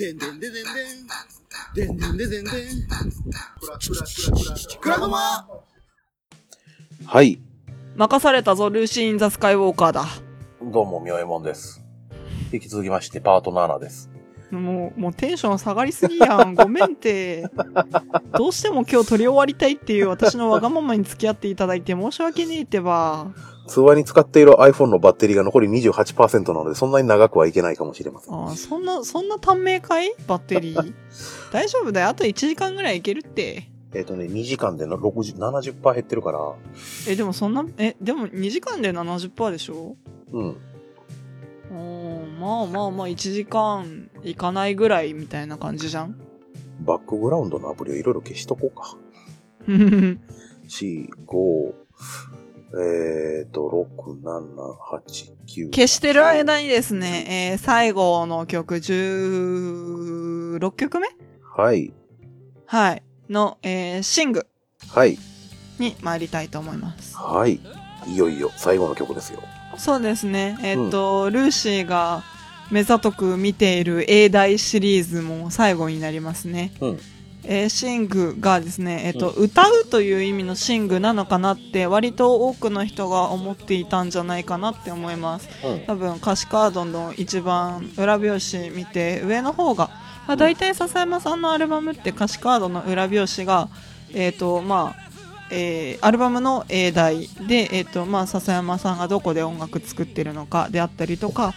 でんでんでんでんでん。でんでんでんでんでん。くらごまはい。任されたぞ、ルーシー・イン・ザ・スカイ・ウォーカーだ。どうも、みょえもんです。引き続きまして、パートナーナです。もう、もうテンション下がりすぎやん。ごめんって。どうしても今日撮り終わりたいっていう私のわがままに付き合っていただいて申し訳ねえってば。通話に使っている iPhone のバッテリーが残り28%なので、そんなに長くはいけないかもしれません。ああ、そんな、そんな短命かい？バッテリー。大丈夫だよ。あと1時間ぐらいいけるって。えっ、とね、2時間での60、70%減ってるから、え、でもそんな、え、でも2時間で70%でしょ？うん。うん、まあまあまあ1時間いかないぐらいみたいな感じじゃん？バックグラウンドのアプリをいろいろ消しとこうか。ふふふ4、5、えっ、と、6、7、8、9。消してる間にですね、えー最後の曲16曲目？はい。はい。の、えーシングはい。に参りたいと思います。はい。いよいよ最後の曲ですよ。そうですね。えっ、と、ルーシーが目ざとく見ている英大シリーズも最後になりますね。うん。えーシングがですね、えっ、と、歌うという意味のシングなのかなって割と多くの人が思っていたんじゃないかなって思います。うん。多分歌詞カードの一番裏表紙見て上の方が、まあ、大体笹山さんのアルバムって歌詞カードの裏表紙がえっ、とまあえーアルバムの英題で、えっとまあ、笹山さんがどこで音楽作ってるのかであったりとか、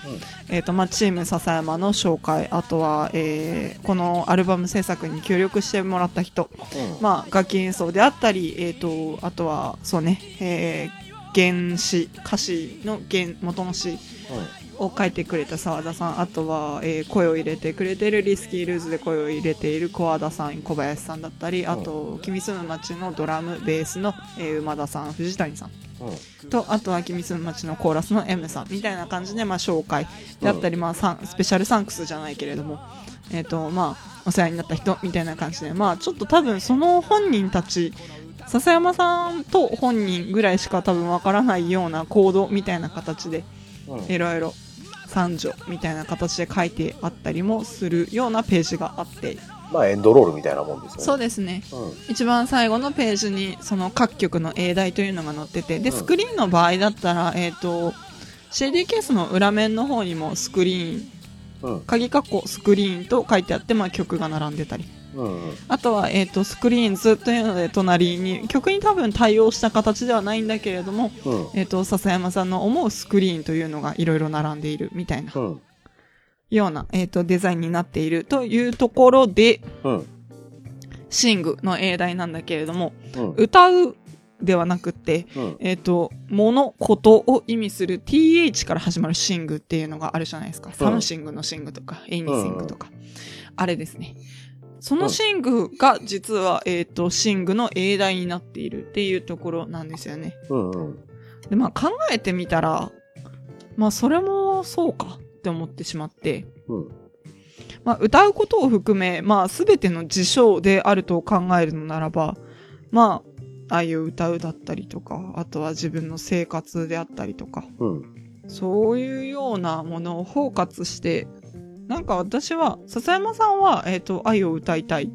えっとまあ、チーム笹山の紹介あとは、えーこのアルバム制作に協力してもらった人、うん。まあ、楽器演奏であったり、えっとあとはそうね、えー原詞歌詞の原元の詞を書いてくれた澤田さんあとは、えー声を入れてくれているリスキールーズで声を入れている小和田さん小林さんだったりあと君住む町のドラムベースの、えー馬田さん藤谷さん。とあとは君住む町のコーラスの M さんみたいな感じで、まあ、紹介であったり、まあ、スペシャルサンクスじゃないけれども、えっとまあ、お世話になった人みたいな感じで、まあ、ちょっと多分その本人たち笹山さんと本人ぐらいしか多分わからないようなコードみたいな形でうん。いろいろ三女みたいな形で書いてあったりもするようなページがあってまあ、エンドロールみたいなもんですよね。そうですねうん。一番最後のページにその各曲の英題というのが載っててでうんスクリーンの場合だったら、えっと CD ケースの裏面の方にもスクリーンうん。鍵括弧スクリーンと書いてあって、まあ、曲が並んでたりうん。うん。あとは、えっとスクリーンズというので隣に曲に多分対応した形ではないんだけれども、うん。えっと笹山さんの思うスクリーンというのがいろいろ並んでいるみたいなうん。ような、えっとデザインになっているというところでうん。 thing の英題なんだけれどもうん。歌うではなくって、うん。えっ、と、物、ことを意味する th から始まるシングっていうのがあるじゃないですか。 something の thing とか、 anything とか。あれですね。その thing が実は、えっ、と、 thing の英題になっているっていうところなんですよね。うん。うん。で、まあ考えてみたら、まあそれもそうかって思ってしまって、うん。まあ、歌うことを含め、まあ、すべての事象であると考えるのならば、まあ、愛を歌うだったりとか、あとは自分の生活であったりとか、うん。そういうようなものを包括して、なんか私は、笹山さんは、えっ、と、愛を歌いたい。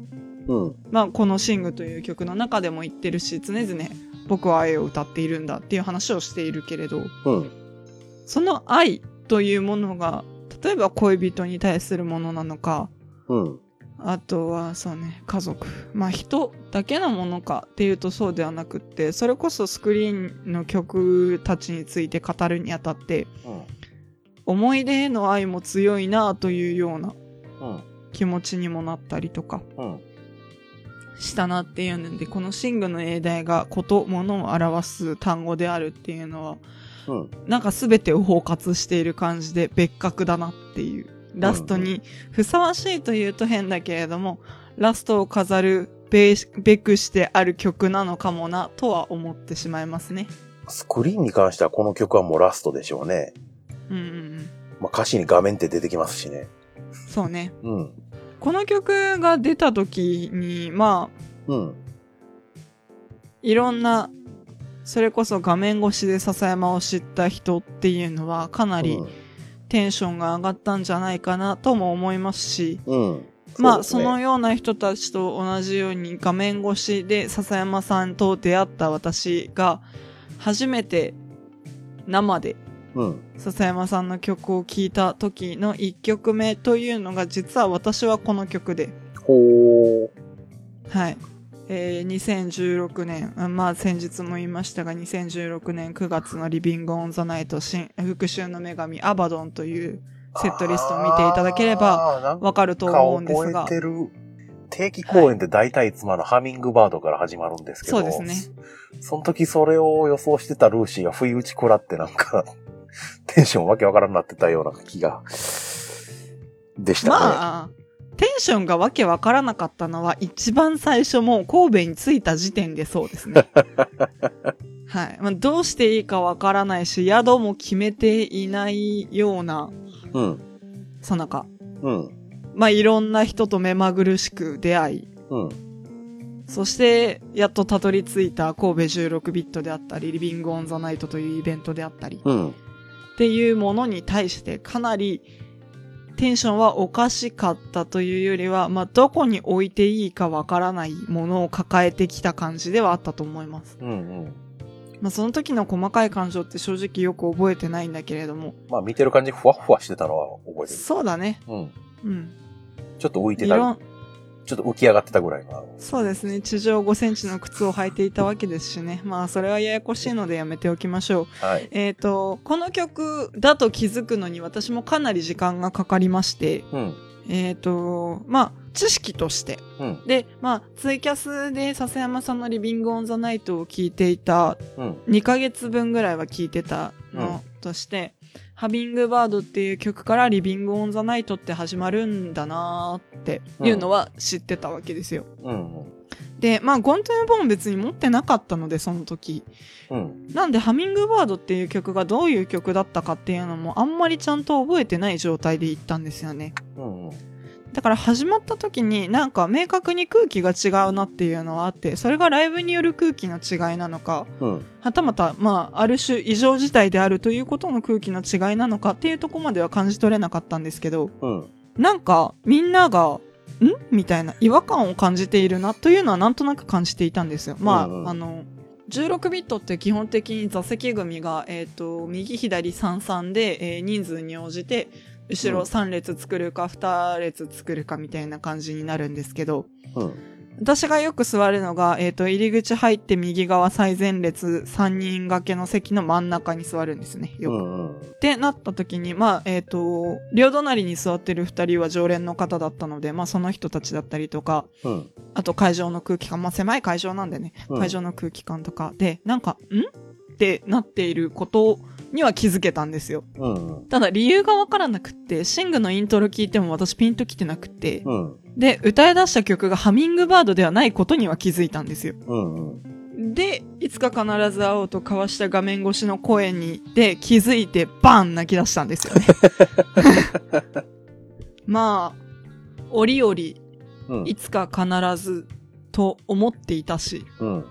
うん。まあ、このシングという曲の中でも言ってるし、常々僕は愛を歌っているんだっていう話をしているけれど、うん。その愛というものが、例えば恋人に対するものなのか、うん。あとは、そうね、家族。まあ、人だけのものかっていうとそうではなくって、それこそスクリーンの曲たちについて語るにあたって、思い出への愛も強いなというようなうん。気持ちにもなったりとかうん。したなっていうので、このシングの英題がこと、ものを表す単語であるっていうのは、うん。なんか全てを包括している感じで別格だなっていう。ラストにふさわしいというと変だけれども、ラストを飾るべべくしてある曲なのかもなとは思ってしまいますね。スクリーンに関してはこの曲はもうラストでしょうね。うんうんうん。まあ、歌詞に画面って出てきますしね。そうね。うん。この曲が出た時に、まあ、うん。いろんな、それこそ画面越しで笹山を知った人っていうのはかなりうんテンションが上がったんじゃないかなとも思いますし、うん。まあ、そのような人たちと同じように画面越しで笹山さんと出会った私が、初めて生でうん。笹山さんの曲を聴いた時の一曲目というのが、実は私はこの曲で、ほー。はい。えー、2016年、あまあ先日も言いましたが、2016年9月のリビングオンザナイト新復讐の女神アバドンというセットリストを見ていただければわかると思うんですが。定期公演って大体いつもあのハミングバードから始まるんですけど。そうですね。その時それを予想してたルーシーが不意打ち食らってなんか、テンションわけわからんなってたような気が、でしたね。まあ、テンションがわけわからなかったのは一番最初もう神戸に着いた時点でそうですね。はい。まあ、どうしていいかわからないし、宿も決めていないような、うん。さなか。うん。まあ、いろんな人と目まぐるしく出会い、うん。そして、やっとたどり着いた神戸16ビットであったり、リビングオンザナイトというイベントであったり、うん。っていうものに対してかなりテンションはおかしかったというよりは、まあ、どこに置いていいかわからないものを抱えてきた感じではあったと思います。うん。うん。まあ、その時の細かい感情って正直よく覚えてないんだけれども。まあ見てる感じふわふわしてたのは覚えてる。そうだね。うん。うん。ちょっと浮いてた。いろん、ちょっと浮き上がってたぐらいの。そうですね。地上5センチの靴を履いていたわけですしね。まあ、それはややこしいのでやめておきましょう。はい。えっ、と、この曲だと気づくのに私もかなり時間がかかりまして、うん。えっ、と、まあ、知識として。うん。で、まあ、ツイキャスで笹山さんのリビングオンザナイトを聞いていたうん。2ヶ月分ぐらいは聞いてたのとして、ハビングバードっていう曲からリビングオンザナイトって始まるんだなーっていうのは知ってたわけですよ。うん。で、まあ、ゴントゥーボーン別に持ってなかったので、その時。うん。なんで、ハミングバードっていう曲がどういう曲だったかっていうのもあんまりちゃんと覚えてない状態で行ったんですよね。うん。だから始まった時になんか明確に空気が違うなっていうのはあって、それがライブによる空気の違いなのか、うん。はたまた、まあ、ある種異常事態であるということの空気の違いなのかっていうところまでは感じ取れなかったんですけど、うん。なんかみんなが、ん？みたいな違和感を感じているなというのはなんとなく感じていたんですよ。まあ、うんうんあの、16ビットって基本的に座席組が、えっ、と、右左33で、えー人数に応じて、後ろうん3列作るか2列作るかみたいな感じになるんですけど、うん。私がよく座るのが、えっ、と、入り口入って右側最前列3人掛けの席の真ん中に座るんですね。よく。うん。ってなった時に、まあ、えっ、と、両隣に座ってる二人は常連の方だったので、まあ、その人たちだったりとか、うん。あと会場の空気感、まあ、狭い会場なんでね、うん会場の空気感とかで、なんか、ん？ってなっていることには気づけたんですよ。うん。ただ理由がわからなくって、シングのイントロ聞いても私ピンときてなくって、うん。で、歌い出した曲がハミングバードではないことには気づいたんですよ。うん。で、いつか必ず会おうと交わした画面越しの声に、で、気づいてバン泣き出したんですよね。まあ、折々、うん。いつか必ずと思っていたし、うん。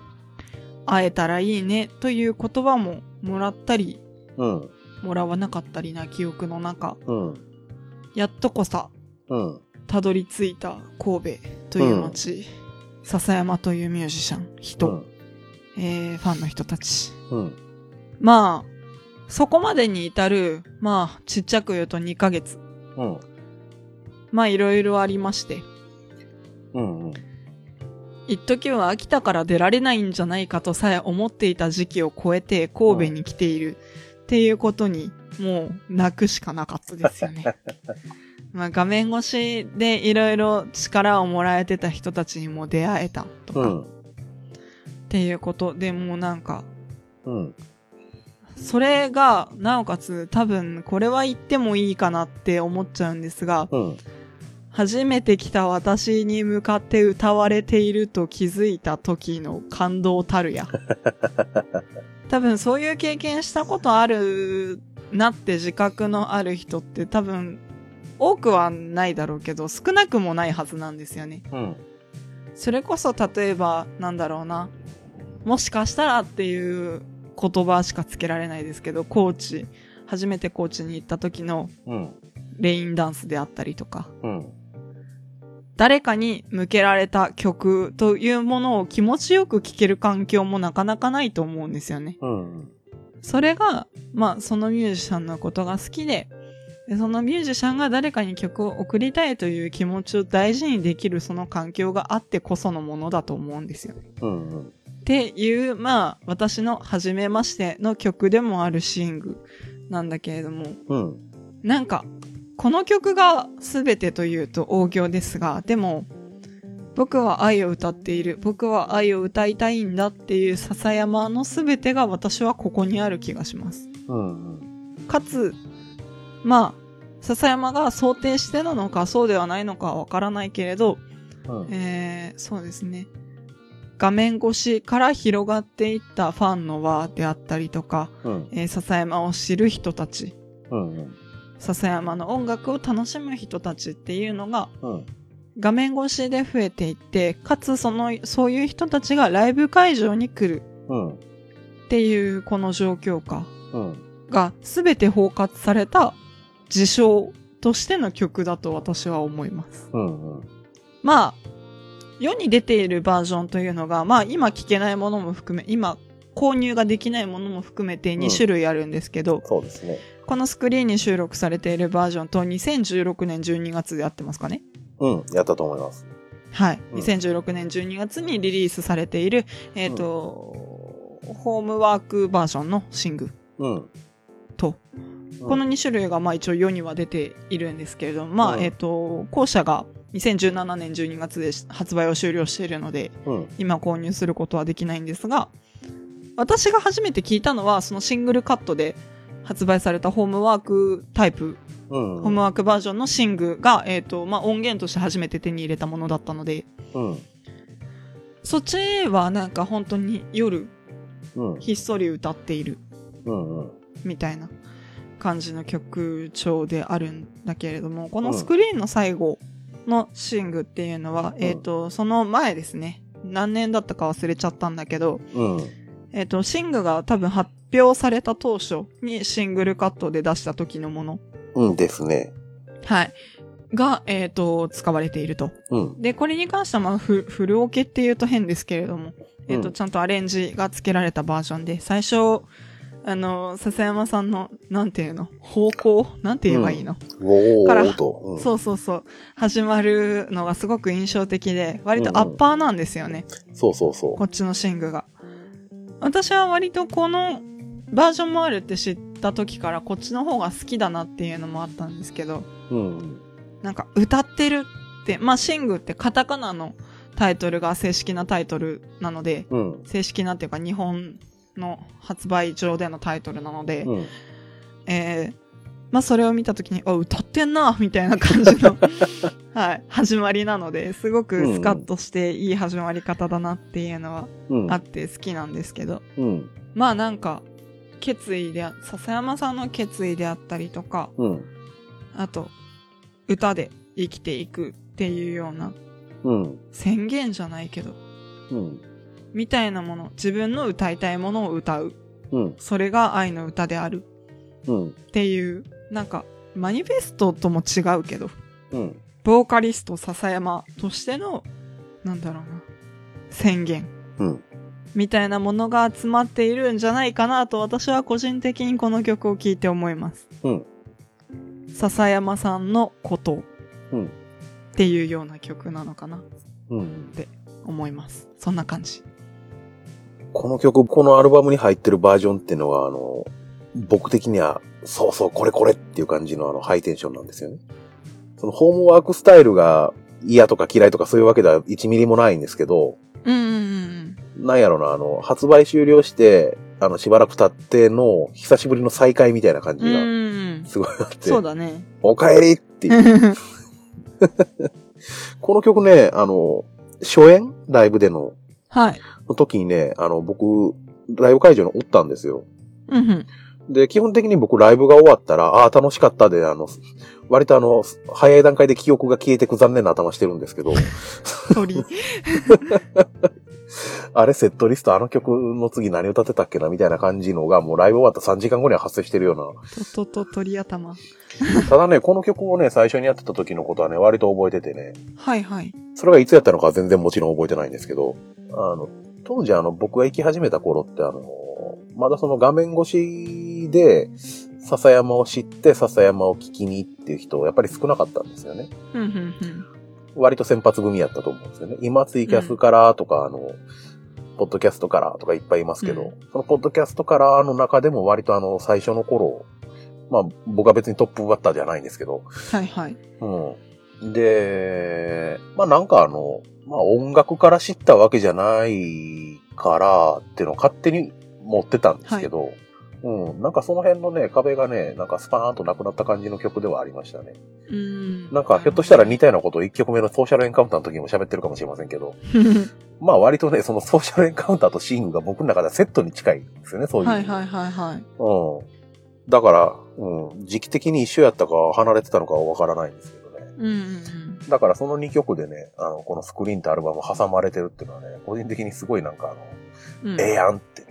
会えたらいいねという言葉ももらったり、うん。もらわなかったりな記憶の中、うん。やっとこさ、うん。たどり着いた神戸という街、笹山というミュージシャン、人、えー、ファンの人たち。うん。まあ、そこまでに至る、まあ、ちっちゃく言うと2ヶ月。うん。まあ、いろいろありまして。うん。うん。一時は秋田から出られないんじゃないかとさえ思っていた時期を超えて神戸に来ているっていうことに、もう泣くしかなかったですよね。まあ、画面越しでいろいろ力をもらえてた人たちにも出会えたとか、うん。っていうことでもうなんか、うん。それが、なおかつ多分これは言ってもいいかなって思っちゃうんですが、うん。初めて来た私に向かって歌われていると気づいた時の感動たるや。多分そういう経験したことあるなって自覚のある人って多分多くはないだろうけど少なくもないはずなんですよね。うん。それこそ例えばなんだろうな。もしかしたらっていう言葉しかつけられないですけど、コーチ、初めて高知に行った時のうん。レインダンスであったりとか、うん。誰かに向けられた曲というものを気持ちよく聴ける環境もなかなかないと思うんですよね。うん。それが、まあ、そのミュージシャンのことが好きで、でそのミュージシャンが誰かに曲を送りたいという気持ちを大事にできるその環境があってこそのものだと思うんですよね。うん。うん。っていう、まあ、私の初めましての曲でもあるシングなんだけれども、うん。なんか、この曲が全てというと大行ですが、でも、僕は愛を歌っている、僕は愛を歌いたいんだっていう笹山の全てが私はここにある気がします。うん。かつ、まあ、笹山が想定してなのかそうではないのかはわからないけれど、うん。えー、そうですね。画面越しから広がっていったファンの輪であったりとか、うん。えー笹山を知る人たち、うん。笹山の音楽を楽しむ人たちっていうのがうん。画面越しで増えていって、かつその、そういう人たちがライブ会場に来るうん。っていうこの状況下うん。が全て包括された事象としての曲だと私は思います。うん。まあ、世に出ているバージョンというのが、まあ今聴けないものも含め、今購入ができないものも含めて2種類あるんですけど、そうですね。このスクリーンに収録されているバージョンと2016年12月であってますかねうん。やったと思います。はい。うん2016年12月にリリースされている、えっ、と、ホームワークバージョンのシングうん。と、この2種類がまあ一応世には出ているんですけれども、まあ、うんえっ、と、後者が2017年12月で発売を終了しているので、うん。今購入することはできないんですが、私が初めて聞いたのは、そのシングルカットで発売されたホームワークタイプ、うん。ホームワークバージョンのシングが、えっ、と、まあ、音源として初めて手に入れたものだったので、うん。そっちはなんか本当に夜うん。ひっそり歌っているうん。うん。みたいな感じの曲調であるんだけれども、このスクリーンの最後のシングっていうのは、うんえっ、と、その前ですね。何年だったか忘れちゃったんだけど、うん。えっ、と、シングが多分発表された当初にシングルカットで出した時のもの。うんですね。はい。が、えっ、と、使われていると。うん。で、これに関しては、まあ、フフルオケって言うと変ですけれども、えっ、と、うんちゃんとアレンジが付けられたバージョンで、最初、あの、笹山さんの、なんていうの？方向？なんて言えばいいの、ウォから。うんそうそうそう。始まるのがすごく印象的で、割とアッパーなんですよね。そうそうそこっちのシングが。私は割とこのバージョンもあるって知った時からこっちの方が好きだなっていうのもあったんですけど、う。うん。なんか歌ってるって、まあシングってカタカナのタイトルが正式なタイトルなので、うん。正式なっていうか日本の発売上でのタイトルなので、うん。えー、まあそれを見た時に、あ、歌ってんな、みたいな感じの、はい、始まりなので、すごくスカッとしていい始まり方だなっていうのはうん。あって好きなんですけど、うん。まあなんか、決意であ、笹山さんの決意であったりとか、うん。あと、歌で生きていくっていうようなうん。宣言じゃないけど、うん。みたいなもの、自分の歌いたいものを歌う。うん。それが愛の歌であるうん。っていう、なんか、マニフェストとも違うけど、うん。ボーカリスト笹山としての、なんだろうな、宣言うん。みたいなものが集まっているんじゃないかなと私は個人的にこの曲を聴いて思います。うん。笹山さんのことをうん。っていうような曲なのかなうん。思います。そんな感じ。この曲、このアルバムに入ってるバージョンっていうのは、あの、僕的には、そうそう、これこれっていう感じのあの、ハイテンションなんですよね。その、ホームワークスタイルが嫌とか嫌いとかそういうわけでは1ミリもないんですけど、うんうんうんなんやろな、あの、発売終了して、あの、しばらく経っての、久しぶりの再会みたいな感じが、うんすごいあって、そうだね。お帰りっていう。この曲ね、あの、初演ライブでの、はい。の時にね、あの、僕、ライブ会場におったんですよ。うんうん。で、基本的に僕ライブが終わったら、ああ、楽しかったで、あの、割とあの、早い段階で記憶が消えてく残念な頭してるんですけど、鳥。あれセットリストあの曲の次何歌ってたっけなみたいな感じのがもうライブ終わった3時間後には発生してるようととと鳥頭。な。ただね、この曲をね、最初にやってた時のことはね、割と覚えててね、はいはい。それがいつやったのかは全然もちろん覚えてないんですけど、あの、当時あの、僕が行き始めた頃ってあの、まだその画面越しで、笹山を知って笹山を聞きにっていう人、やっぱり少なかったんですよね。割と先発組やったと思うんですよね。今ツイキャスからとか、あの、ポッドキャストからとかいっぱいいますけど、うんそのポッドキャストからの中でも割とあの、最初の頃、まあ僕は別にトップバッターじゃないんですけど、はいはい。うん。で、まあなんかあの、まあ音楽から知ったわけじゃないからっていうのを勝手に持ってたんですけど、うん。なんかその辺のね、壁がね、なんかスパーンとなくなった感じの曲ではありましたね。うーん。なんかひょっとしたら似たようなことを1曲目のソーシャルエンカウンターの時にも喋ってるかもしれませんけど、まあ割とね、その ソーシャルエンカウンターとシングが僕の中ではセットに近いんですよね、そういう。はいはいはいはい。うん。だから、うん、時期的に一緒やったか離れてたのかはわからないんですけどね。うんうんうん。だからその2曲でね、あの、このスクリーンとアルバム挟まれてるっていうのはね、個人的にすごいなんかあの、うんええやんって。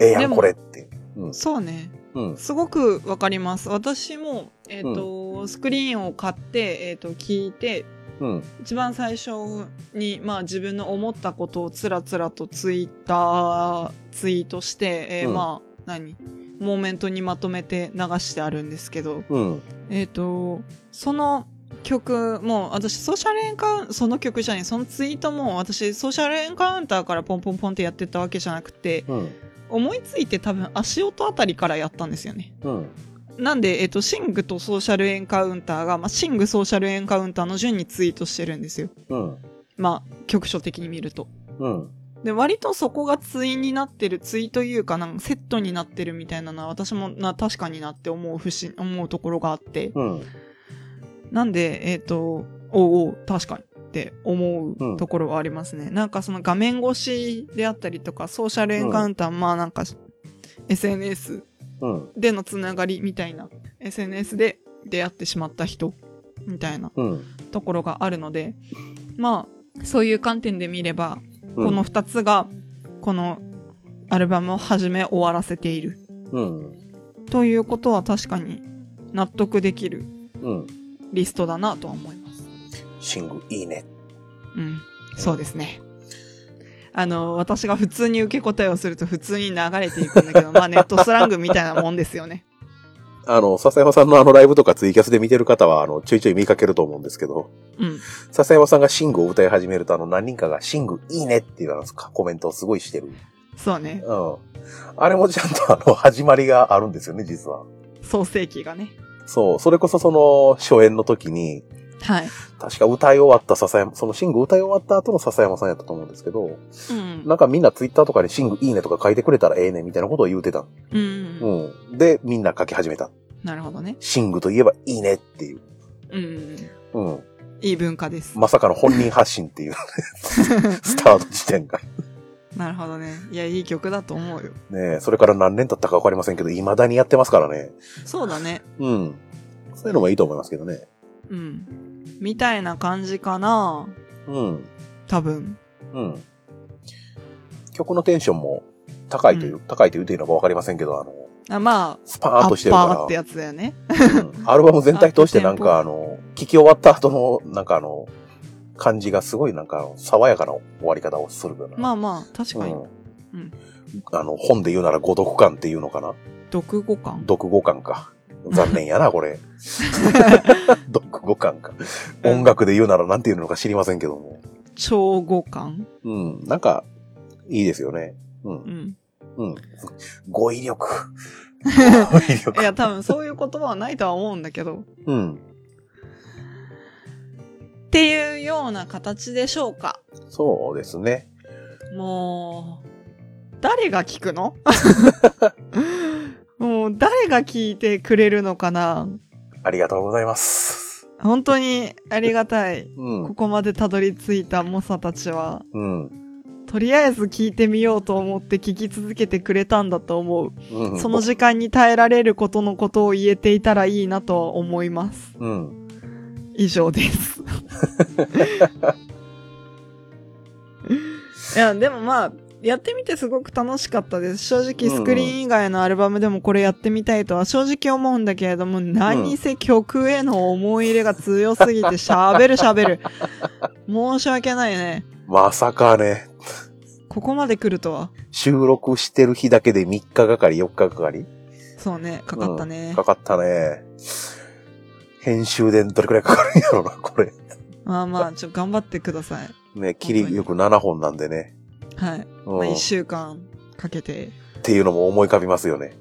ええやんでもこれって。うん。そうね。うん。すごくわかります。私も、えっ、と、スクリーンを買って、えっ、と、聞いて、うん。一番最初に、まあ自分の思ったことをつらつらとツイッター、ツイートして、えーうんまあ、何？モーメントにまとめて流してあるんですけど、うん。えっ、と、その曲も、私ソーシャルエンカウンその曲じゃない、そのツイートも私ソーシャルエンカウンターからポンポンポンってやってたわけじゃなくて、うん。思いついて多分足音あたりからやったんですよね。うん。なんで、えっ、と、シングとソーシャルエンカウンターが、まあ、シングソーシャルエンカウンターの順にツイートしてるんですよ。うん。まあ、局所的に見ると。うん。で、割とそこが対になってる、対というか、なんかセットになってるみたいなのは、私もな、確かになって思う節、思うところがあって。うん。なんで、えっ、と、おうおう、確かにって思うところはありますね。なんかその画面越しであったりとか、ソーシャルエンカウンター、まあなんか、SNS うん。でのつながりみたいな、SNS で出会ってしまった人、みたいなうん。ところがあるので、まあ、そういう観点で見れば、うんこの二つが、このアルバムを始め終わらせている。うん。ということは確かに納得できるうん。リストだなとは思います。シングいいね。うん。そうですね。あの、私が普通に受け答えをすると普通に流れていくんだけど、まあネットスラングみたいなもんですよね。あの、笹山さんのあのライブとかツイキャスで見てる方は、あの、ちょいちょい見かけると思うんですけど、うん。笹山さんがシングを歌い始めると、あの、何人かがシングいいねっていうあのコメントをすごいしてる。そうね。うん。あれもちゃんとあの、始まりがあるんですよね、実は。創世記がね。そう。それこそその、初演の時に、はい。確か歌い終わった笹山、そのシング歌い終わった後の笹山さんやったと思うんですけど、うん。なんかみんなツイッターとかにシングいいねとか書いてくれたらええねみたいなことを言うてた。うん。うん。で、みんな書き始めた。なるほどね。シングといえばいいねっていう。うん。うん。いい文化です。まさかの本人発信っていう、スタート地点が。なるほどね。いや、いい曲だと思うよ。ねえ、それから何年経ったかわかりませんけど、未だにやってますからね。そうだね。うん。そういうのもいいと思いますけどね。うん。みたいな感じかなうん。多分。うん。曲のテンションも高いという、高いと言うていいのかわかりませんけど、あの、あまスパーンとしてるから。ッパーってやつだよね。うんアルバム全体通してなんかあの、聴き終わった後の、なんかあの、感じがすごいなんか爽やかな終わり方をするような。まあまあ、確かに。うんうんあの、本で言うなら誤読感っていうのかな読語感読語感か。残念やな、これ。読 語感か。うん音楽で言うならなんて言うのか知りませんけども。調語感？うん。なんか、いいですよね。う。うんん。うん。語彙力。語彙い力。や、多分そういう言葉はないとは思うんだけど。うん。っていうような形でしょうか？そうですね。もう、誰が聞くの？もう、誰が聞いてくれるのかな？ありがとうございます。本当にありがたい。うんこ。こまでたどり着いた猛者たちは、うん。とりあえず聞いてみようと思って聞き続けてくれたんだと思う。うん。その時間に耐えられることのことを言えていたらいいなとは思います。うん。以上です。いや、でもまあ、やってみてすごく楽しかったです。正直スクリーン以外のアルバムでもこれやってみたいとは正直思うんだけれども、何せ曲への思い入れが強すぎて喋る喋る。申し訳ないね。まさかね、ここまで来るとは？収録してる日だけで3日がかり、4日がかり？そうね、かかったね。うんかかったね。編集でどれくらいかかるんやろうな、これ。まあまあ、ちょ、頑張ってください。ね、切りよく7本なんでね。はい。うんまあ、一週間かけて、っていうのも思い浮かびますよね。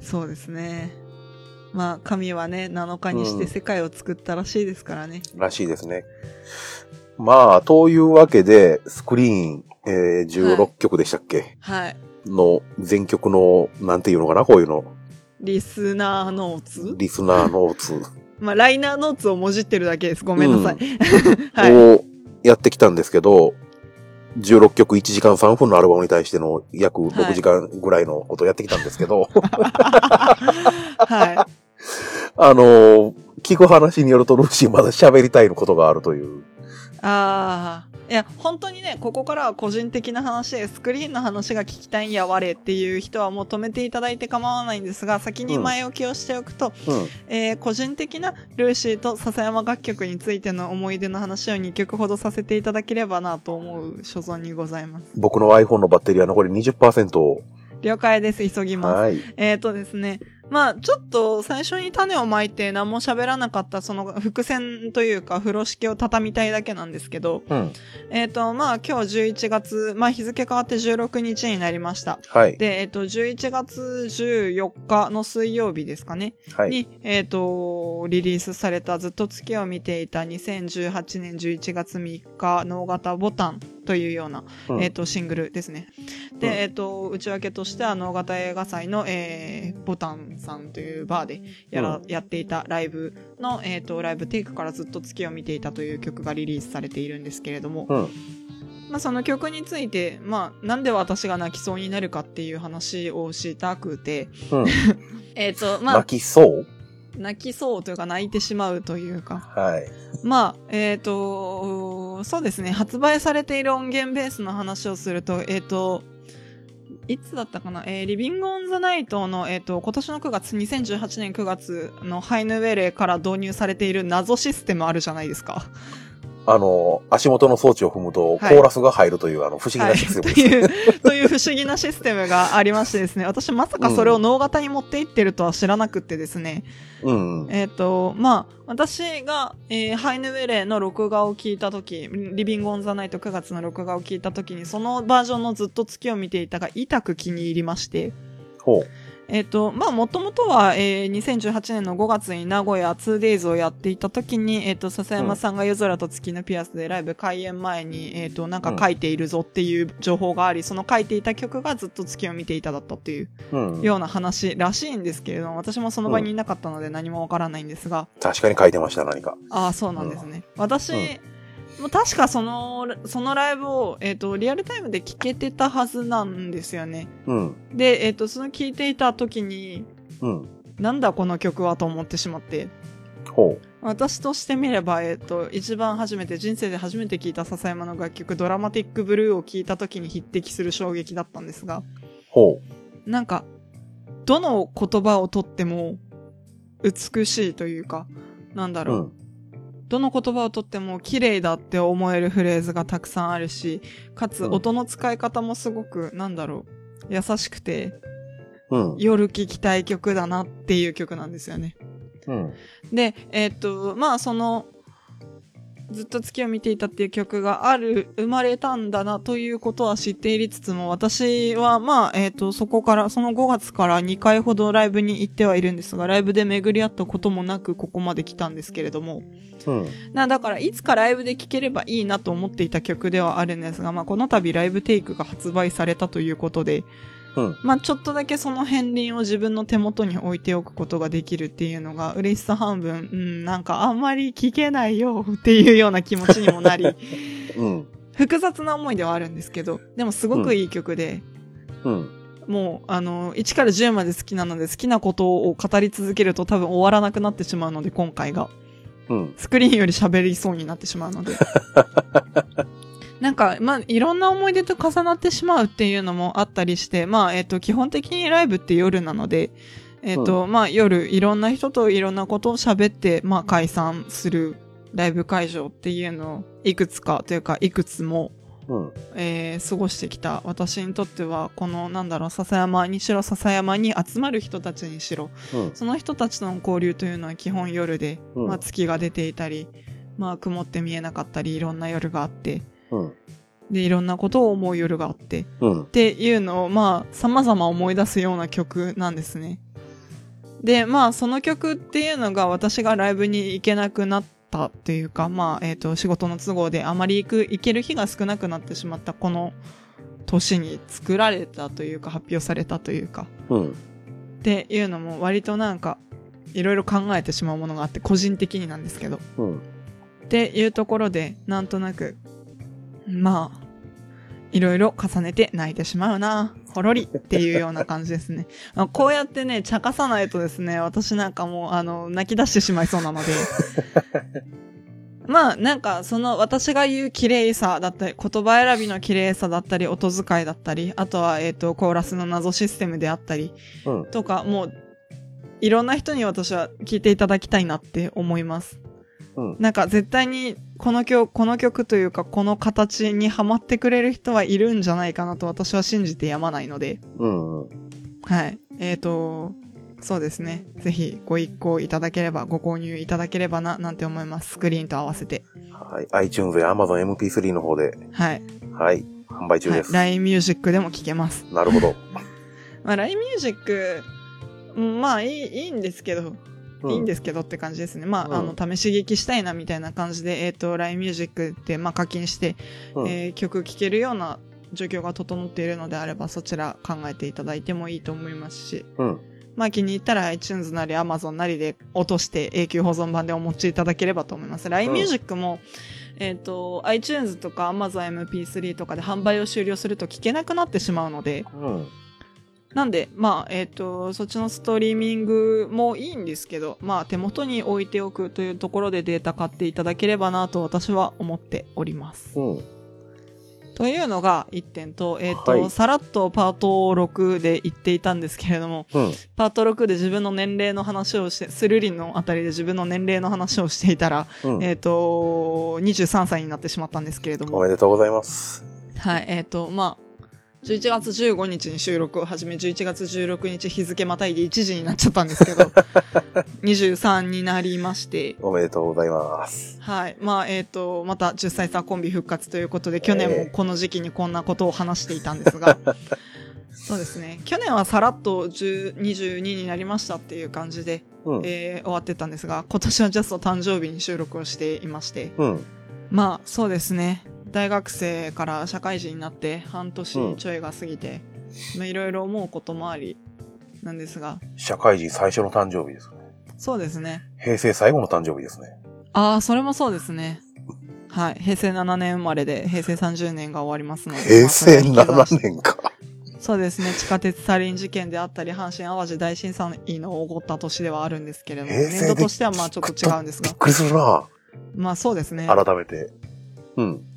そうですね。まあ、神はね、7日にして世界を作ったらしいですからね。らしいですね。まあ、というわけで、スクリーン、えー、16曲でしたっけ、はい。の全曲の、なんていうのかなこういうの。リスナーノーツ？リスナーノーツ まあ、ライナーノーツをもじってるだけです。ごめんなさい。う はい。をやってきたんですけど、16曲1時間3分のアルバムに対しての約6時間ぐらいのことをやってきたんですけど、はい。あのー聞く話によるとルーシーまだ喋りたいことがあるという。ああ。いや、本当にね、ここからは個人的な話で、スクリーンの話が聞きたいんや我っていう人はもう止めていただいて構わないんですが、先に前置きをしておくと、うん。えー個人的なルーシーと笹山楽曲についての思い出の話を2曲ほどさせていただければなと思う所存にございます。僕の iPhone のバッテリーは残り20%を。了解です、急ぎます。はい。えーとですね。まあ、ちょっと最初に種をまいて何も喋らなかったその伏線というか風呂敷を畳みたいだけなんですけど、うん。えっ、と、まあ今日11月、まあ日付変わって16日になりました。はい。で、えっ、と、11月14日の水曜日ですかね。はい。に、えっ、と、リリースされたずっと月を見ていた2018年11月3日、脳型ボタンというような、うんえっ、と、シングルですね。で、うんえっ、と、内訳としては、脳型映画祭の、えー、ボタンさんというバーでやら、うやっていたライブの、えっ、と、ライブテイクからずっと月を見ていたという曲がリリースされているんですけれども、うん。まあ、その曲について、まあ、なんで私が泣きそうになるかっていう話をしたくて、うん。えっ、と、まあ泣、きそう？泣きそうというか泣いてしまうというか、はい。まあ、えっ、と、そうですね、発売されている音源ベースの話をすると、えっ、と、いつだったかな？えーリビングオンザナイトの、えっ、と、今年の9月、2018年9月のハイヌウェレから導入されている謎システムあるじゃないですか。あの、足元の装置を踏むと、コはいーラスが入るという、あの、不思議は、ないシステムとですね。いう、という不思議なシステムがありましてですね、私まさかそれを脳型に持っていってるとは知らなくってですね、うん。えっ、と、まあ、私が、えーハイヌウェレの録画を聞いたとき、リビングオンザナイト9月の録画を聞いたときに、そのバージョンのずっと月を見ていたが、痛く気に入りまして、ほう。えっ、と、まあ、もともとは、えー2018年の5月に名古屋 2days をやっていたときに、えっ、と、笹山さんが夜空と月のピアスでライブ開演前に、えっ、と、なんか書いているぞっていう情報があり、その書いていた曲がずっと月を見ていただったっていううん。ような話らしいんですけれども、私もその場にいなかったので何もわからないんですが、確かに書いてました、何か。ああ、そうなんですね。私、うんもう確かその、そのライブを、えっ、と、リアルタイムで聞けてたはずなんですよね。うん。で、えっ、と、その聞いていた時に、うん。なんだこの曲はと思ってしまって。ほ私としてみれば、えっ、と、一番初めて、人生で初めて聴いた笹山の楽曲、ドラマティックブルーを聴いた時に匹敵する衝撃だったんですが、う。ほなんか、どの言葉をとっても、美しいというか、なんだう。ろう。うん。どの言葉をとっても綺麗だって思えるフレーズがたくさんあるし、かつうん音の使い方もすごく、なんだろう、優しくて、うん。夜聴きたい曲だなっていう曲なんですよね。うん。で、えーっと、まあその、ずっと月を見ていたっていう曲がある、生まれたんだなということは知っていりつつも、私はまあ、えーっと、そこから、その5月から2回ほどライブに行ってはいるんですが、ライブで巡り合ったこともなくここまで来たんですけれども、うん。な、だから、いつかライブで聴ければいいなと思っていた曲ではあるんですが、まあ、この度ライブテイクが発売されたということで、うん。まあ、ちょっとだけその片鱗を自分の手元に置いておくことができるっていうのが、嬉しさ半分、うん、なんかあんまり聴けないよっていうような気持ちにもなり、うん。複雑な思いではあるんですけど、でもすごくいい曲で、うん。もう、あの、1から10まで好きなので、好きなことを語り続けると多分終わらなくなってしまうので、今回が。うん。スクリーンより喋りそうになってしまうので。なんか、まあ、いろんな思い出と重なってしまうっていうのもあったりして、まあ、えっ、と、基本的にライブって夜なので、えっ、と、まあ、夜、いろんな人といろんなことを喋って、まあ、解散するライブ会場っていうのを、いくつかというか、いくつも、うん。えー過ごしてきた私にとっては、この、なんだろう、笹山にしろ、笹山に集まる人たちにしろ、うん。その人たちとの交流というのは基本夜で、うんまあ、月が出ていたり、まあ、曇って見えなかったり、いろんな夜があって、うん。で、いろんなことを思う夜があって、っうん。ていうのを、まあ、様々思い出すような曲なんですね。で、まあ、その曲っていうのが私がライブに行けなくなったっていうか、まあ、えっ、と、仕事の都合であまり行く、行ける日が少なくなってしまったこの年に作られたというか、発表されたというか、うん。っていうのも割となんか、いろいろ考えてしまうものがあって、個人的になんですけど。うん。っていうところで、なんとなく、まあ、いろいろ重ねて泣いてしまうな、ほろりっていうような感じですね。あこうやってね、茶化さないとですね、私なんかもう、あの、泣き出してしまいそうなので。まあ、なんか、その、私が言う綺麗さだったり、言葉選びの綺麗さだったり、音遣いだったり、あとは、えっ、と、コーラスの謎システムであったり、うん。とか、もう、いろんな人に私は聞いていただきたいなって思います。うん。なんか絶対にこの曲、この曲というかこの形にハマってくれる人はいるんじゃないかなと私は信じてやまないので、うん。うん。はい。えーと、そうですね。ぜひご一行いただければ、ご購入いただければな、なんて思います。スクリーンと合わせて。はい。iTunes や Amazon MP3 の方で、はい。はい。販売中はいで。す。LINE Music でも聴けます。なるほど。まあ LINE Music、うんまあいい、いいんですけど、ういいんですけどって感じですね。まあ、うんあの、試し聞きしたいなみたいな感じで、えっ、と、LINE Music って、まあ、課金して、うんえー曲聴けるような状況が整っているのであれば、そちら考えていただいてもいいと思いますし、うん。まあ、気に入ったら iTunes なり Amazon なりで落として永久保存版でお持ちいただければと思います。LINE うん Music も、えっ、と、iTunes とか Amazon MP3 とかで販売を終了すると聞けなくなってしまうので、うん。なんで、まあ、えっ、と、そっちのストリーミングもいいんですけど、まあ、手元に置いておくというところでデータ買っていただければなと私は思っております。うん。というのが1点と、えっ、と、はいさらっとパート6で言っていたんですけれども、うん。パート6で自分の年齢の話をして、スルリンのあたりで自分の年齢の話をしていたら、うん。えっ、と、23歳になってしまったんですけれどもお、めでとうございます。はい、えっ、と、まあ、11月15日に収録を始め、11月16日日付またいで1時になっちゃったんですけど、23になりまして、おめでとうございます。はい。まあ、えっ、と、また10歳差コンビ復活ということで、去年もこの時期にこんなことを話していたんですが、そうですね。去年はさらっと10 22になりましたっていう感じで、うん。えー終わってたんですが、今年はジャスト誕生日に収録をしていまして、うん。まあそうですね大学生から社会人になって半年ちょいが過ぎて、まあいろいろ思うこともありなんですが社会人最初の誕生日ですね。そうですね平成最後の誕生日ですね。ああそれもそうですねはい平成7年生まれで平成30年が終わりますので平成7まあそれは引き算して年か。そうですね地下鉄サリン事件であったり阪神淡路大震災の起こった年ではあるんですけれども年度としてはまあちょっと違うんですがびっくりするなまあそうですね改めて。うん。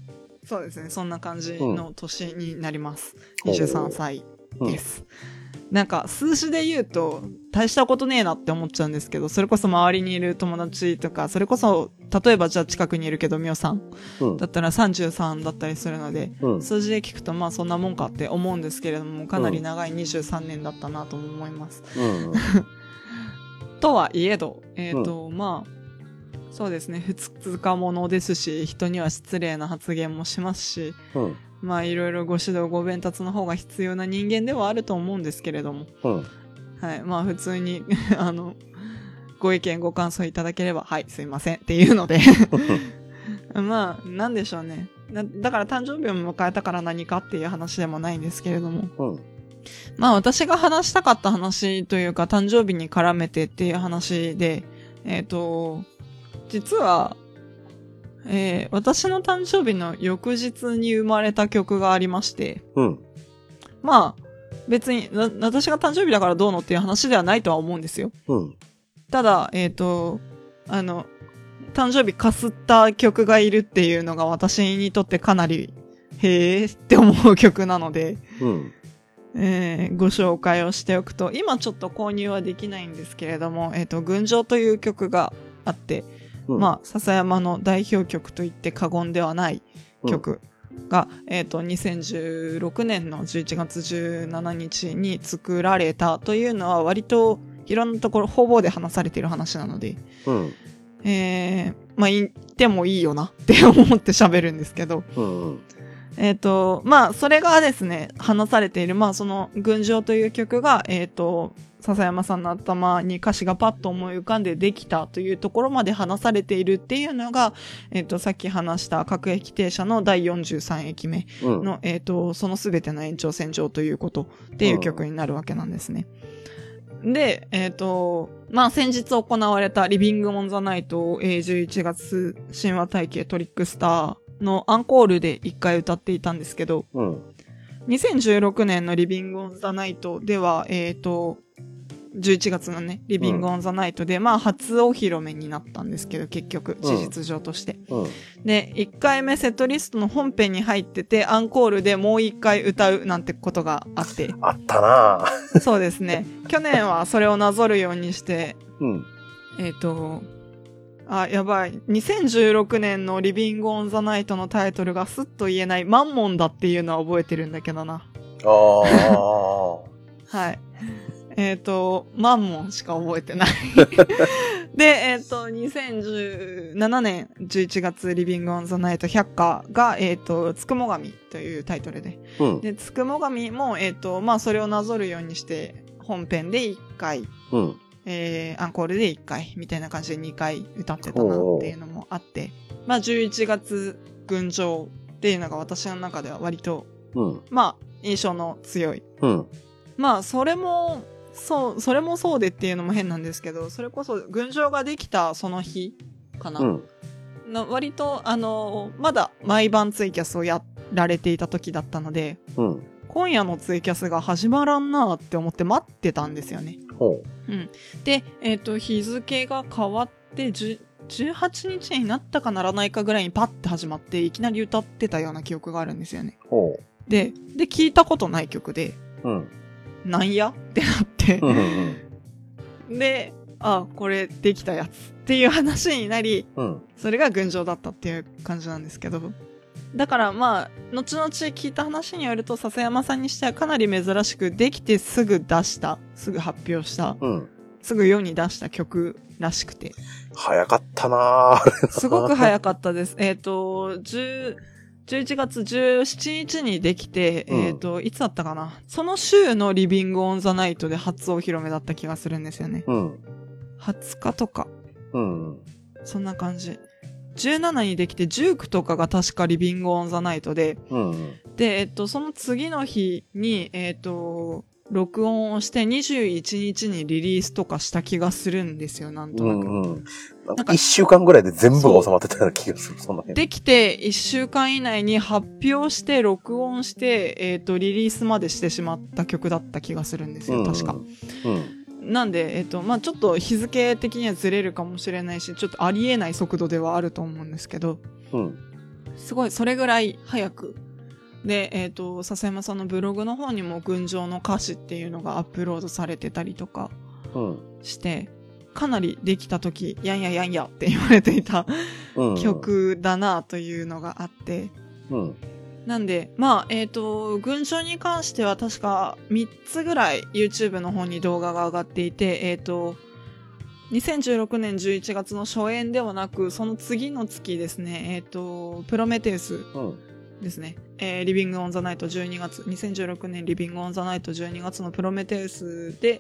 そうですね。そんな感じの年になります。うん23歳です。なんか、数字で言うと、大したことねえなって思っちゃうんですけど、それこそ周りにいる友達とか、それこそ、例えばじゃあ近くにいるけど、みおさんうんだ。ったら33だったりするので、うん。数字で聞くとまあそんなもんかって思うんですけれども、かなり長い23年だったなとも思います。うん。とはいえど、えっ、と、まあ、そうですね、普通かものですし、人には失礼な発言もしますし、うん。まあいろいろご指導ご鞭達の方が必要な人間ではあると思うんですけれども、うん。はい、まあ普通に、あの、ご意見ご感想いただければ、はい、すいませんっていうので、まあ、なんでしょうね。だだから誕生日を迎えたから何かっていう話でもないんですけれども、うん。まあ私が話したかった話というか誕生日に絡めてっていう話で、えっ、と、実は、えー私の誕生日の翌日に生まれた曲がありまして、うん。まあ、別に、な私が誕生日だからどうのっていう話ではないとは思うんですよ。うん。ただ、えっ、と、あの、誕生日かすった曲がいるっていうのが私にとってかなり、へーって思う曲なので、うん。えーご紹介をしておくと、今ちょっと購入はできないんですけれども、えっ、と、群青という曲があって、うんまあ、笹山の代表曲と言って過言ではない曲が、えっ、と、2016年の11月17日に作られたというのは割といろんなところ、方々で話されている話なので、うん。えー、まあ、言ってもいいよなって思って喋るんですけど、うん。うん。えっ、と、まあ、それがですね、話されている、まあ、その、群青という曲が、えっ、と、笹山さんの頭に歌詞がパッと思い浮かんでできたというところまで話されているっていうのが、えっ、と、さっき話した各駅停車の第43駅目うん。の、えっ、と、そのすべての延長線上ということっていう曲になるわけなんですね。で、えっ、と、まあ、先日行われたリビング・オン・ザ・ナイトを、えー11月神話体系トリックスターのアンコールで一回歌っていたんですけど、うん。2016年のリビング・オン・ザ・ナイトでは、えっ、と、11月のね、リビング・オン・ザ・ナイトで、まあ、初お披露目になったんですけど、結局、事実上として。うん。で、1回目セットリストの本編に入ってて、アンコールでもう1回歌うなんてことがあって、あったなぁ。そうですね。去年はそれをなぞるようにして、うん。えっ、と、あ、やばい。2016年のリビング・オン・ザ・ナイトのタイトルがスッと言えないマンモンだっていうのは覚えてるんだけどな。ああ。はい。えっ、と、マンモンしか覚えてない。で、えっ、と、2017年11月リビング・オン・ザ・ナイト100課が、えっ、と、つくも神というタイトルで。うん。で、つくも神も、えっ、と、まあ、それをなぞるようにして、本編で1回、うん。えー、アンコールで1回、みたいな感じで2回歌ってたなっていうのもあって、まあ、11月群青っていうのが私の中では割と、うん。まあ、印象の強いうん。まあ、それも、そう、それもそうでっていうのも変なんですけど、それこそ、群青ができたその日かな。うん。な割と、あの、まだ毎晩ツイキャスをやられていた時だったので、うん。今夜のツイキャスが始まらんなって思って待ってたんですよね。ほで、えっ、と、日付が変わって、10 18日になったかならないかぐらいにパッて始まって、いきなり歌ってたような記憶があるんですよね。う。ほで、で、聞いたことない曲で、う。うん。なんや？ってなってう、ん。うん。で、あ、これできたやつっていう話になり、うん。それが群青だったっていう感じなんですけど。だからまあ、後々聞いた話によると、笹山さんにしてはかなり珍しく、できてすぐ出した、すぐ発表した、うん。すぐ世に出した曲らしくて。早かったなぁ。すごく早かったです。えっと、10 11月17日にできて、うんえっ、と、いつだったかな？その週のリビングオンザナイトで初お披露目だった気がするんですよね。うん。20日とか。うん。そんな感じ。17にできて19とかが確かリビングオンザナイトで、うん。で、えっと、その次の日に、えっと、録音をして21日にリリースとかした気がするんですよ、なんとうなく。ん。うん。なんなんかか一週間ぐらいで全部が収まってたような気がする。そんな辺。できて1週間以内に発表して、録音して、えっと、リリースまでしてしまった曲だった気がするんですよ、確か。うん。なんで、えっと、まあちょっと日付的にはずれるかもしれないし、ちょっとありえない速度ではあると思うんですけど、うん。すごい、それぐらい早く。で、えっ、と、笹山さんのブログの方にも群青の歌詞っていうのがアップロードされてたりとかうん。して、かなりできた時、やんややんやって言われていたうん。曲だなというのがあって、うん。なんで、まあ、えっ、と、群青に関しては確か3つぐらい YouTube の方に動画が上がっていて、えっ、と、2016年11月の初演ではなく、その次の月ですね、えっ、と、プロメテウスうん。ですね。えーリビングオンザナイト12月、2016年リビングオンザナイト12月のプロメテウスで、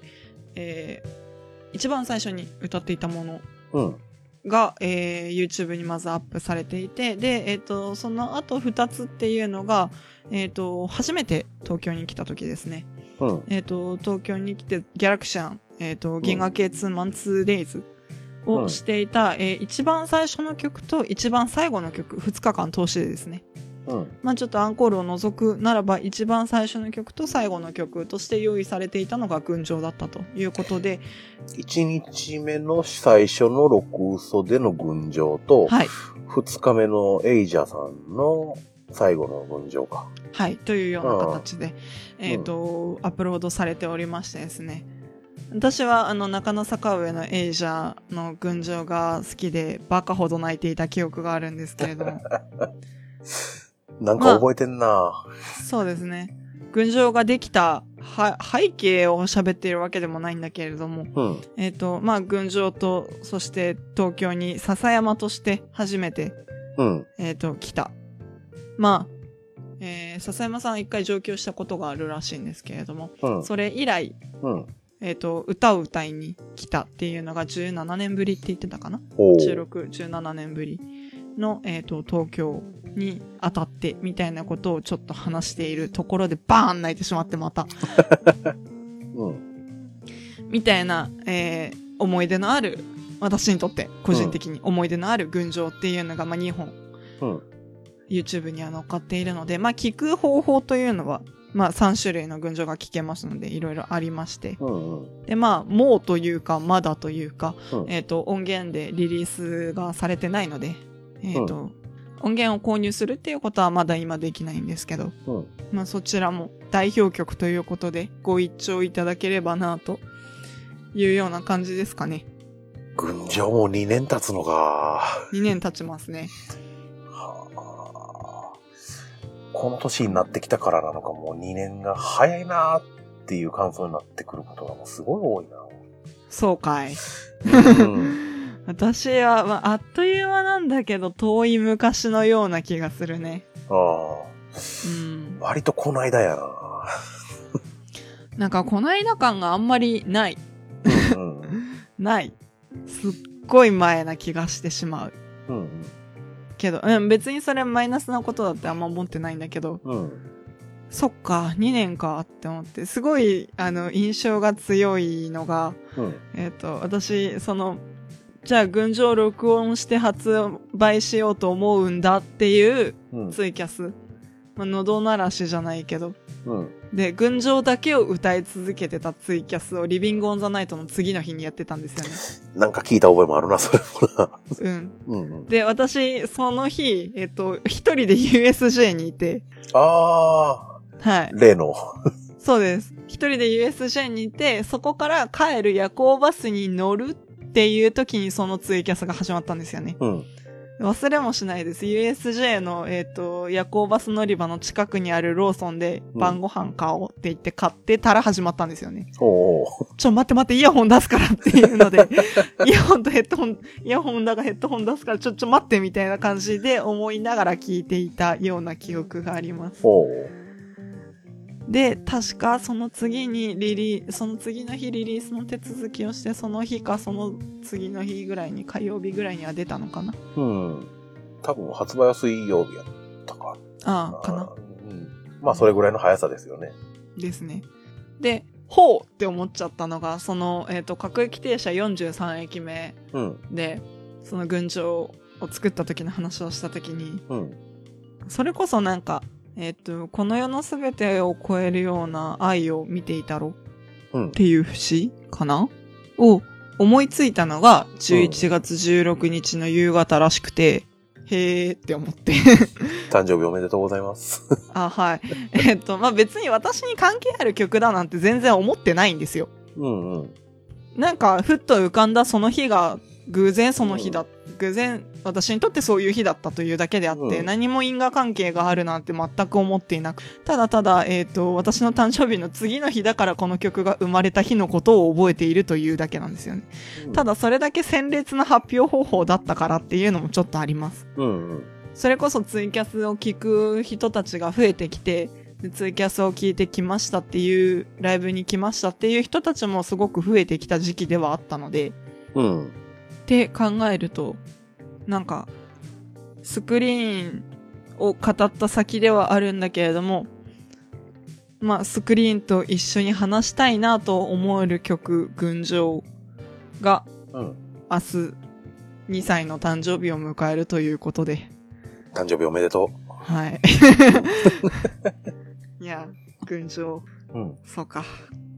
えー一番最初に歌っていたものうん。が、えー YouTube にまずアップされていて、で、えっ、と、その後2つっていうのが、えっ、と、初めて東京に来た時ですね。うん。えっ、と、東京に来て、ギャラクシャン、えっ、と、銀河系2マンツーデイズをしていた、えー一番最初の曲と一番最後の曲、2日間通してですね。うん。まあちょっとアンコールを除くならば一番最初の曲と最後の曲として用意されていたのが群青だったということで、一日目の最初の六嘘での群青と、はい。二日目のエイジャさんの最後の群青か。はい、というような形で、えっ、と、アップロードされておりましてですね。私は、あの、中野坂上のエイジャーの群青が好きで、バカほど泣いていた記憶があるんですけれども。なんか覚えてんな、そうですね。群青ができた、は、背景を喋っているわけでもないんだけれども、うん。えっ、と、まあ、群青と、そして東京に笹山として初めて、うん。えっ、と、来た。まあ、えー、笹山さん一回上京したことがあるらしいんですけれども、うん。それ以来、うん。えっ、と、歌を歌いに来たっていうのが17年ぶりって言ってたかな？おう ?16、17年ぶりの、えっ、と、東京に当たってみたいなことをちょっと話しているところでバーン泣いてしまってまた。うん。みたいな、えー思い出のある、私にとって個人的に思い出のある群青っていうのが、まあ、2本、うん。YouTube には載っかっているので、まあ、聞く方法というのは、まあ、3種類の群青が聞けますので、いろいろありまして。うん。うん。で、まあ、もうというか、まだというか、うんえっ、と、音源でリリースがされてないので、えっ、と、音源を購入するっていうことはまだ今できないんですけど、うん。まあ、そちらも代表曲ということでご一聴いただければなというような感じですかね。群青も2年経つのか。2年経ちますね。はあこの年になってきたからなのか、もう2年が早いなっていう感想になってくることがもうすごい多いそうかい。な。うん。私は、まあ、あっという間なんだけど、遠い昔のような気がするね。ああ。うん。割とこの間やな。なんか、この間感があんまりない。うん。ない。すっごい前な気がしてしまう。うん。けど、うん、別にそれマイナスなことだってあんま思ってないんだけど、うん。そっか、2年かって思って、すごい、あの、印象が強いのが、うん。えっ、と、私、その、じゃあ、群青録音して発売しようと思うんだっていううん。ツイキャス。まあ、喉鳴らしじゃないけど。うん。で、群青だけを歌い続けてたツイキャスをリビングオンザナイトの次の日にやってたんですよね。なんか聞いた覚えもあるな、それもな。うん。うんうん。で、私、その日、えっ、と、一人で USJ にいて、あはいあ、。例の。そうです。一人で USJ にいて、そこから帰る夜行バスに乗るっていう時にそのツイキャスが始まったんですよね。うん。忘れもしないです。USJ の、えっ、と、夜行バス乗り場の近くにあるローソンでうん晩ご飯買おうって言って買ってたら始まったんですよね。おうおうちょ、待って待って、イヤホン出すからっていうので、イヤホンとヘッドホン、イヤホンだがヘッドホン出すからちょ、ちょ待ってみたいな感じで思いながら聞いていたような記憶があります。で、確かその次にリリー、その次の日リリースの手続きをして、その日かその次の日ぐらいに、火曜日ぐらいには出たのかな？うん。多分発売は水曜日やったかああ、かなうん。まあ、それぐらいの速さですよね。ですね。で、ほうって思っちゃったのが、その、えっ、と、各駅停車43駅目うん。で、その群青を作った時の話をした時に、うん。それこそなんか、えっ、と、この世のすべてを超えるような愛を見ていたろ？うんっ。ていう節かな？を思いついたのが11月16日の夕方らしくて、へーって思って。誕生日おめでとうございます。あ、はい。えっと、まあ、別に私に関係ある曲だなんて全然思ってないんですよ。うんうん。なんか、ふっと浮かんだその日が偶然その日だ、偶然私にとってそういう日だったというだけであって、うん何も因果関係があるなんて全く思っていなく、ただただ、えっ、と、私の誕生日の次の日だからこの曲が生まれた日のことを覚えているというだけなんですよね。ただそれだけ鮮烈な発表方法だったからっていうのもちょっとあります。それこそツイキャスを聞く人たちが増えてきて、でツイキャスを聞いてきましたっていう、ライブに来ましたっていう人たちもすごく増えてきた時期ではあったので、うん。って考えると、なんか、スクリーンを語った先ではあるんだけれども、まあ、スクリーンと一緒に話したいなと思える曲、群青がうん。明日2歳の誕生日を迎えるということで、誕生日おめでとはい。いや、群青、う。うん。そうか。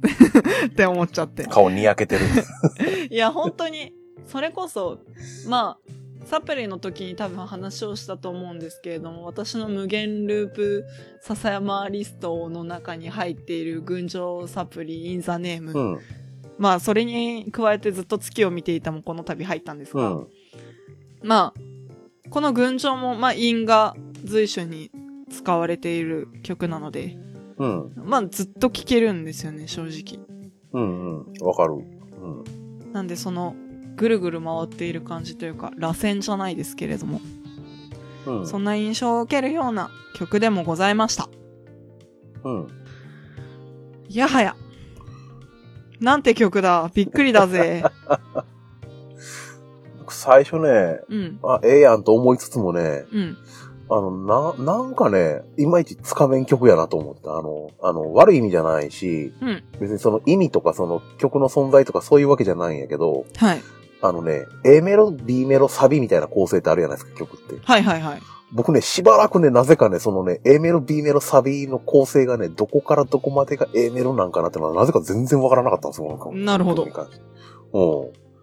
って思っちゃって。顔にやけてる。いや、本当に、それこそ、まあ、サプリの時に多分話をしたと思うんですけれども、私の無限ループ笹山リストの中に入っている群青サプリインザネーム。うん。まあ、それに加えてずっと月を見ていたもこの度入ったんですが、うん。まあ、この群青も、まあ、因が随所に使われている曲なので、うん。まあ、ずっと聴けるんですよね、正直。うん。うん。わかる。うん。なんで、その、ぐるぐる回っている感じというか、螺旋じゃないですけれども、うん。そんな印象を受けるような曲でもございました。うん。いやはや。なんて曲だ？びっくりだぜ。僕 最初ね、うん。あ、ええやんと思いつつもね、うん。あの、な、なんかね、いまいちつかめん曲やなと思った。あの、あの、悪い意味じゃないし、うん。別にその意味とかその曲の存在とかそういうわけじゃないんやけど、はい。あのね、A メロ、B メロ、サビみたいな構成ってあるじゃないですか、曲って。はいはいはい。僕ね、しばらくね、なぜかね、そのね、A メロ、B メロ、サビの構成がね、どこからどこまでが A メロなんかなってのは、なぜか全然わからなかったんですよ、なんかなるほどうん。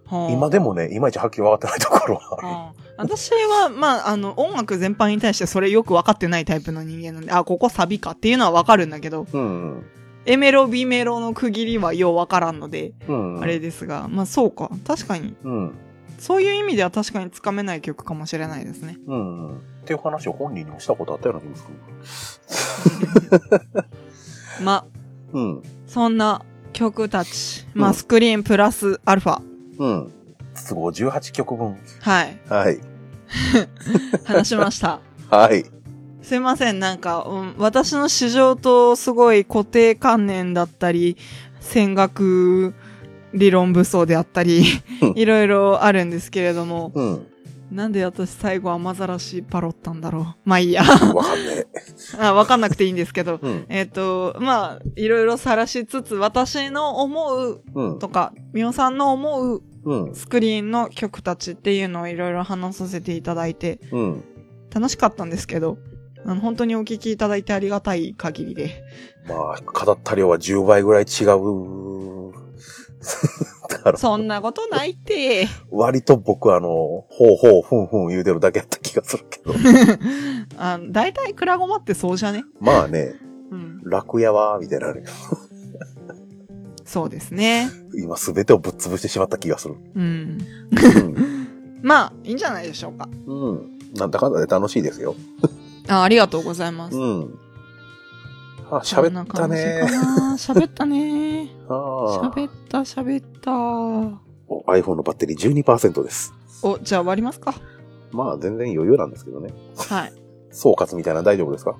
はあ今でもね、いまいちはっきり分かってないところはある。私は、まあ、あの、音楽全般に対してそれよく分かってないタイプの人間なんで、あ、ここサビかっていうのは分かるんだけど、うん。A メロ、B メロの区切りはよう分からんので、うん。あれですが、まあそうか。確かに。うん。そういう意味では確かにつかめない曲かもしれないですね。うん。っていう話を本人にもしたことあったような気がする。まあ、うん。そんな曲たち。まあ、うんスクリーンプラスアルファ。うん。都合18曲分。はい。はい。話しました。はい。すいません、なんか、うん、私の市場とすごい固定観念だったり、戦学理論武装であったり、いろいろあるんですけれども、うん。なんで私最後雨ざらしパロったんだろう。まあいいや。わかんね あわかんなくていいんですけど。え。うん。えっ、と、まあ、いろいろ晒しつつ、私の思ううん。とか、みおさんの思ううん。スクリーンの曲たちっていうのをいろいろ話させていただいて、うん。楽しかったんですけど、あの、本当にお聞きいただいてありがたい限りで。まあ、語った量は10倍ぐらい違う。そんなことないって。割と僕あの、ほうほう、ふんふん言うてるだけやった気がするけど。あの、大体クラゴマってそうじゃね？まあね、うん。楽やわ、みたいなそうですね。今すべてをぶっ潰してしまった気がする。うん。うん。まあ、いいんじゃないでしょうか。うん。なんだかんだで楽しいですよ。あありがとうございます。うん。あ、喋ったね。喋ったね。喋った、喋った。お iPhone のバッテリー12%です。お、じゃあ終わりますか？まあ全然余裕なんですけどね。はい。総括みたいなの大丈夫ですか？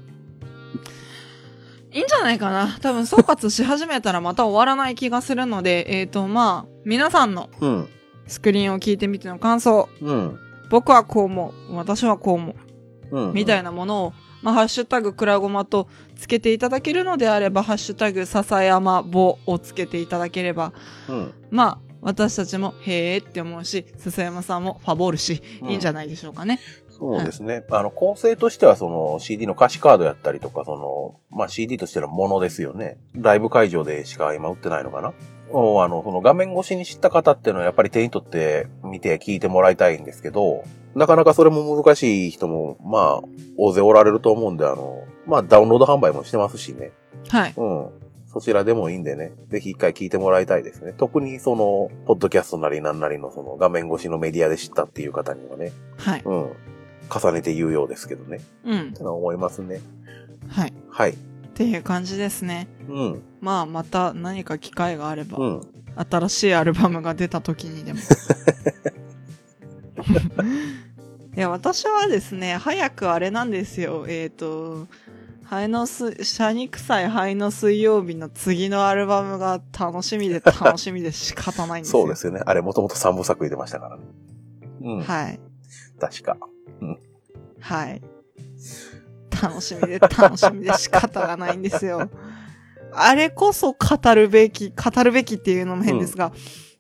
いいんじゃないかな。多分総括し始めたらまた終わらない気がするので、えっ、と、まあ、皆さんのうん。スクリーンを聞いてみての感想、うん。僕はこう思う、私はこう思う、うん。みたいなものを、まあ、ハッシュタグクラゴマとつけていただけるのであれば、ハッシュタグ笹山ぼをつけていただければ、うん。まあ、私たちも、へーって思うし、笹山さんもファボるし、うんいいんじゃないでしょうかね。そうですね。あの、構成としては、その CD の歌詞カードやったりとか、その、まあ CD としてのものですよね。ライブ会場でしか今売ってないのかなをあの、その画面越しに知った方っていうのはやっぱり手に取って見て聞いてもらいたいんですけど、なかなかそれも難しい人も、まあ、大勢おられると思うんで、あの、まあダウンロード販売もしてますしね。はい。うん。そちらでもいいんでね、ぜひ一回聞いてもらいたいですね。特にその、ポッドキャストなりなんなりのその画面越しのメディアで知ったっていう方にはね、はい。うん。重ねて言うようですけどね。うんっ。てのは思いますね。はい。っはい。ていう感じですね。うん。まあ、また何か機会があれば、うん。新しいアルバムが出た時にでも。いや、私はですね、早くあれなんですよ。えっ、と、灰のす、シャニ臭い灰の水曜日の次のアルバムが楽しみで楽しみで仕方ないんですよ。そうですよね。あれもともと三部作入れましたからね。うん。はい。確か。はい。楽しみで楽しみで仕方がないんですよ。あれこそ語るべき、語るべきっていうのも変ですが、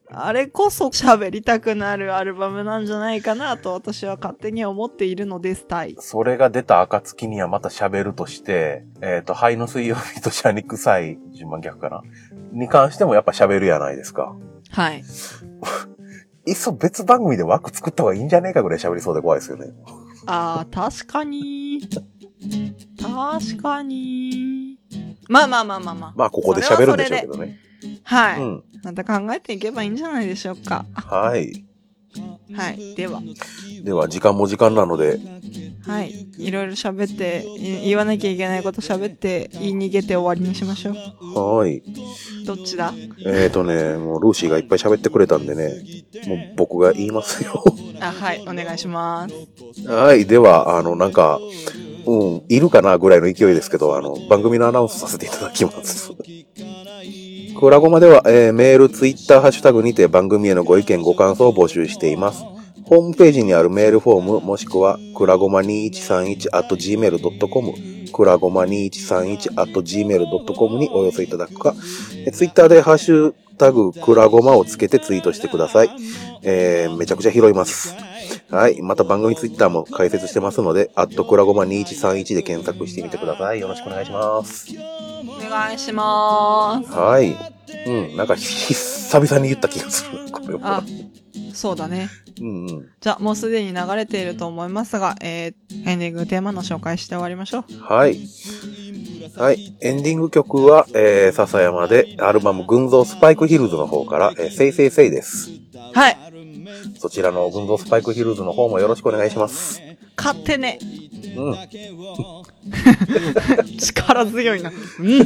あれこそ喋りたくなるアルバムなんじゃないかなと私は勝手に思っているのです、タイ。それが出た暁にはまた喋るとして、えっ、と、灰の水曜日とシャニ臭い、順番逆かな？に関してもやっぱ喋るやないですか。はい。いっそ別番組で枠作った方がいいんじゃねえかぐらい喋りそうで怖いですよね。ああ、確かに。確かに。まあまあまあまあまあ。まあ、ここで喋るんでしょうけどね。はい、うん。また考えていけばいいんじゃないでしょうか。はい。はい。では。では、時間も時間なので、はい。いろいろ喋って、い言わなきゃいけないこと喋って、言い逃げて終わりにしましょう。はい。どっちだ？えーとね、もうルーシーがいっぱい喋ってくれたんでね、もう僕が言いますよ。あ、はい。お願いします。はい。では、あの、なんか、うん、いるかなぐらいの勢いですけど、あの、番組のアナウンスさせていただきます。クラゴマでは、えーメール、ツイッター、ハッシュタグにて番組へのご意見、ご感想を募集しています。ホームページにあるメールフォーム、もしくは、くらごま 2131.gmail.com、くらごま 2131.gmail.com にお寄せいただくか、えツイッターでハッシュタグ、くらごまをつけてツイートしてください。えーめちゃくちゃ拾います。はい。また番組ツイッターも解説してますので、アットくらごま2131で検索してみてください。よろしくお願いします。お願いします。はい。うん。なんか、久々に言った気がする。これはあ。、そうだね。うんうん。じゃあ、もうすでに流れていると思いますが、えー、エンディングテーマの紹介して終わりましょう。はい。はい。エンディング曲は、えー、笹山で、アルバム、群像スパイクヒルズの方から、えー、せいせいせいです。はい。そちらの群像スパイクヒルズの方もよろしくお願いします。勝手ね。うん。力強いな。うん。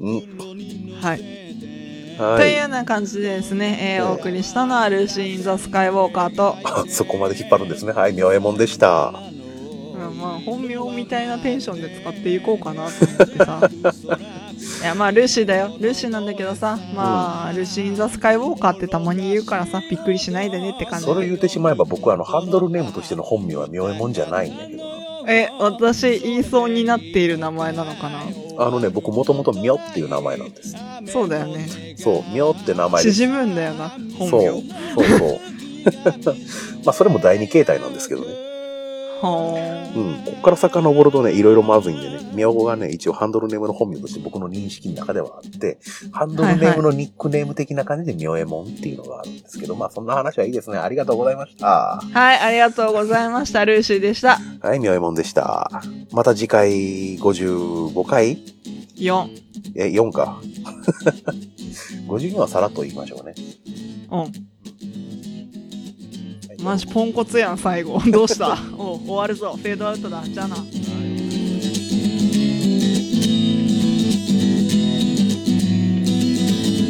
うん。はい。はい。というような感じでですね、えー、お送りしたのは、ルーシー・イン・ザ・スカイ・ウォーカーと、あそこまで引っ張るんですね。はい。みょえもんでした。うんまあ、本名みたいなテンションで使っていこうかなと思ってさ。いや、まあ、ルーシーだよ。ルーシーなんだけどさ、まあ、ルーシー・イン・ザ・スカイ・ウォーカーってたまに言うからさ、びっくりしないでねって感じで。それ言うてしまえば僕はあの、ハンドルネームとしての本名はみょえもんじゃないんだけどな。え、私、言いそうになっている名前なのかな？あのね、僕もともとみょっていう名前なんです。そうだよね。そう、みょって名前。縮むんだよな、本そう名。、そうそう。まあ、それも第二形態なんですけどね。はうん。こっから遡るとね、いろいろまずいんでね、みょがね、一応ハンドルネームの本名として僕の認識の中ではあって、ハンドルネームのニックネーム的な感じでみょえもんっていうのがあるんですけど、まあ、そんな話はいいですね。ありがとうございました。ーはい、ありがとうございました。ルーシーでした。はい、みょえもんでした。また次回55回？4。え、4か。52はさらっと言いましょうね。うん。マジポンコツやん、最後。どうした？お終わるぞ。フェードアウトだ。じゃあな。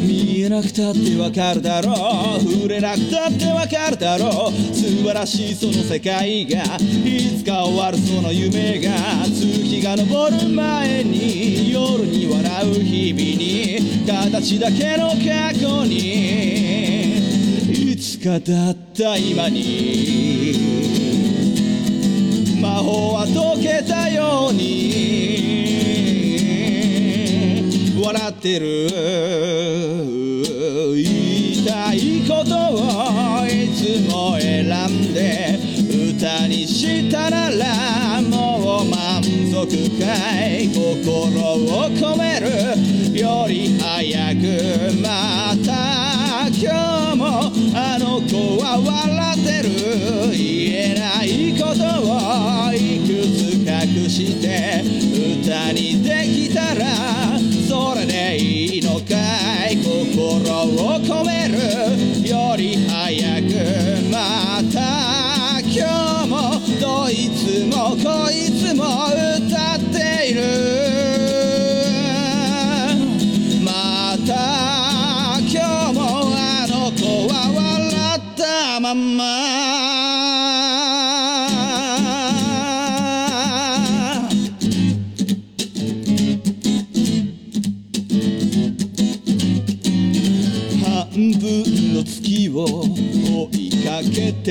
見えなくたってわかるだろう触れなくたってわかるだろう素晴らしいその世界がいつか終わるその夢が月が昇る前に夜に笑う日々に形だけの過去にかだった今に。魔法は解けたように。笑ってる。言いたいことをいつも選んで歌にしたなら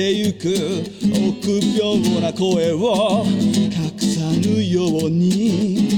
てゆく。臆病な声を隠さぬように。